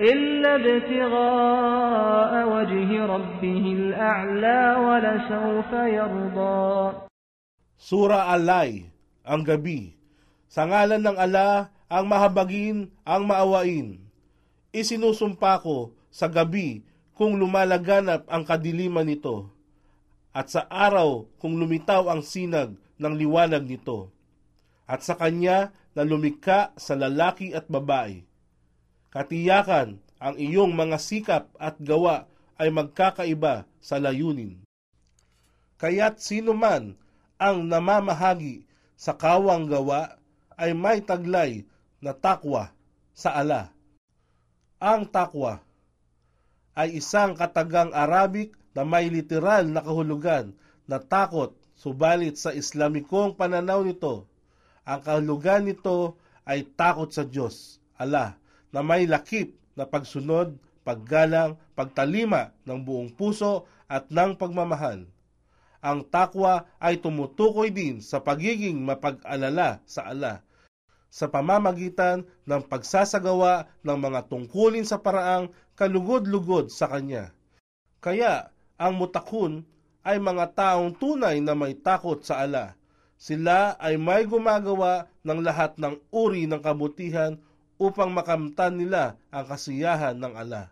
إلا ابتغاء وجه ربه الأعلى ولسوف يرضى Sura Alay, ang gabi. Sa ngalan ng ala, ang mahabagin, ang maawain. Isinusumpa ko sa gabi kung lumalaganap ang kadiliman nito, at sa araw kung lumitaw ang sinag ng liwanag nito, at sa kanya na lumikha sa lalaki at babae. Katiyakan ang iyong mga sikap at gawa ay magkakaiba sa layunin. Kaya't sino man ang namamahagi sa kawang gawa ay may taglay na takwa sa ala. Ang takwa ay isang katagang Arabic na may literal na kahulugan na takot, subalit sa Islamikong pananaw nito, ang kahulugan nito ay takot sa Diyos, ala, na may lakip na pagsunod, paggalang, pagtalima ng buong puso at ng pagmamahal. Ang takwa ay tumutukoy din sa pagiging mapag-alala sa ala sa pamamagitan ng pagsasagawa ng mga tungkulin sa paraang kalugod-lugod sa Kanya. Kaya ang mutakun ay mga taong tunay na may takot sa ala. Sila ay may gumagawa ng lahat ng uri ng kabutihan upang makamtan nila ang kasiyahan ng ala.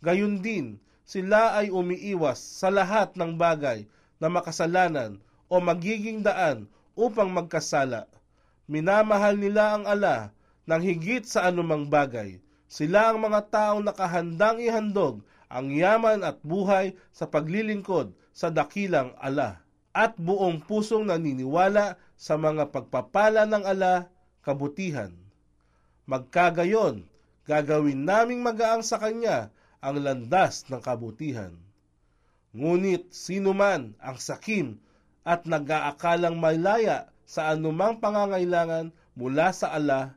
Gayun din, sila ay umiiwas sa lahat ng bagay na makasalanan o magiging daan upang magkasala. Minamahal nila ang ala ng higit sa anumang bagay. Sila ang mga taong nakahandang ihandog ang yaman at buhay sa paglilingkod sa dakilang ala at buong pusong naniniwala sa mga pagpapala ng ala kabutihan. Magkagayon, gagawin naming magaang sa kanya ang landas ng kabutihan. Ngunit sino man ang sakim at nag-aakalang malaya sa anumang pangangailangan mula sa ala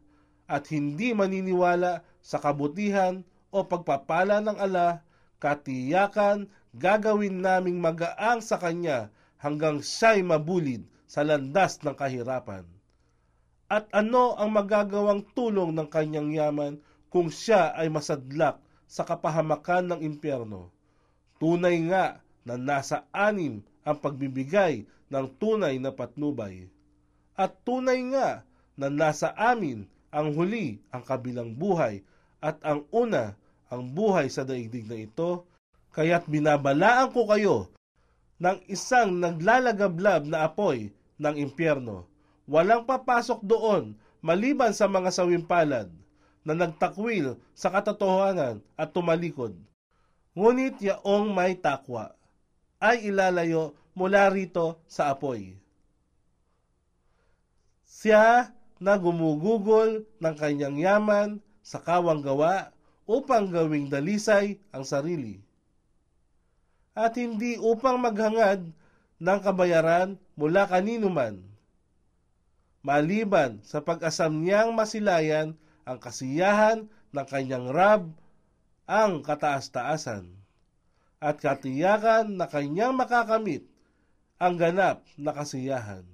at hindi maniniwala sa kabutihan o pagpapala ng ala, katiyakan gagawin naming magaang sa kanya hanggang siya'y mabulid sa landas ng kahirapan. At ano ang magagawang tulong ng kanyang yaman kung siya ay masadlak sa kapahamakan ng impyerno? Tunay nga na nasa anim ang pagbibigay ng tunay na patnubay. At tunay nga na nasa amin ang huli ang kabilang buhay at ang una ang buhay sa daigdig na ito, kaya't binabalaan ko kayo ng isang naglalagablab na apoy ng impyerno. Walang papasok doon maliban sa mga sawimpalad na nagtakwil sa katotohanan at tumalikod. Ngunit yaong may takwa ay ilalayo mula rito sa apoy. Siya na gumugugol ng kanyang yaman sa kawang gawa upang gawing dalisay ang sarili. At hindi upang maghangad ng kabayaran mula kanino man. Maliban sa pag-asam niyang masilayan ang kasiyahan ng kanyang Rab ang kataas-taasan at katiyakan na kanyang makakamit ang ganap na kasiyahan.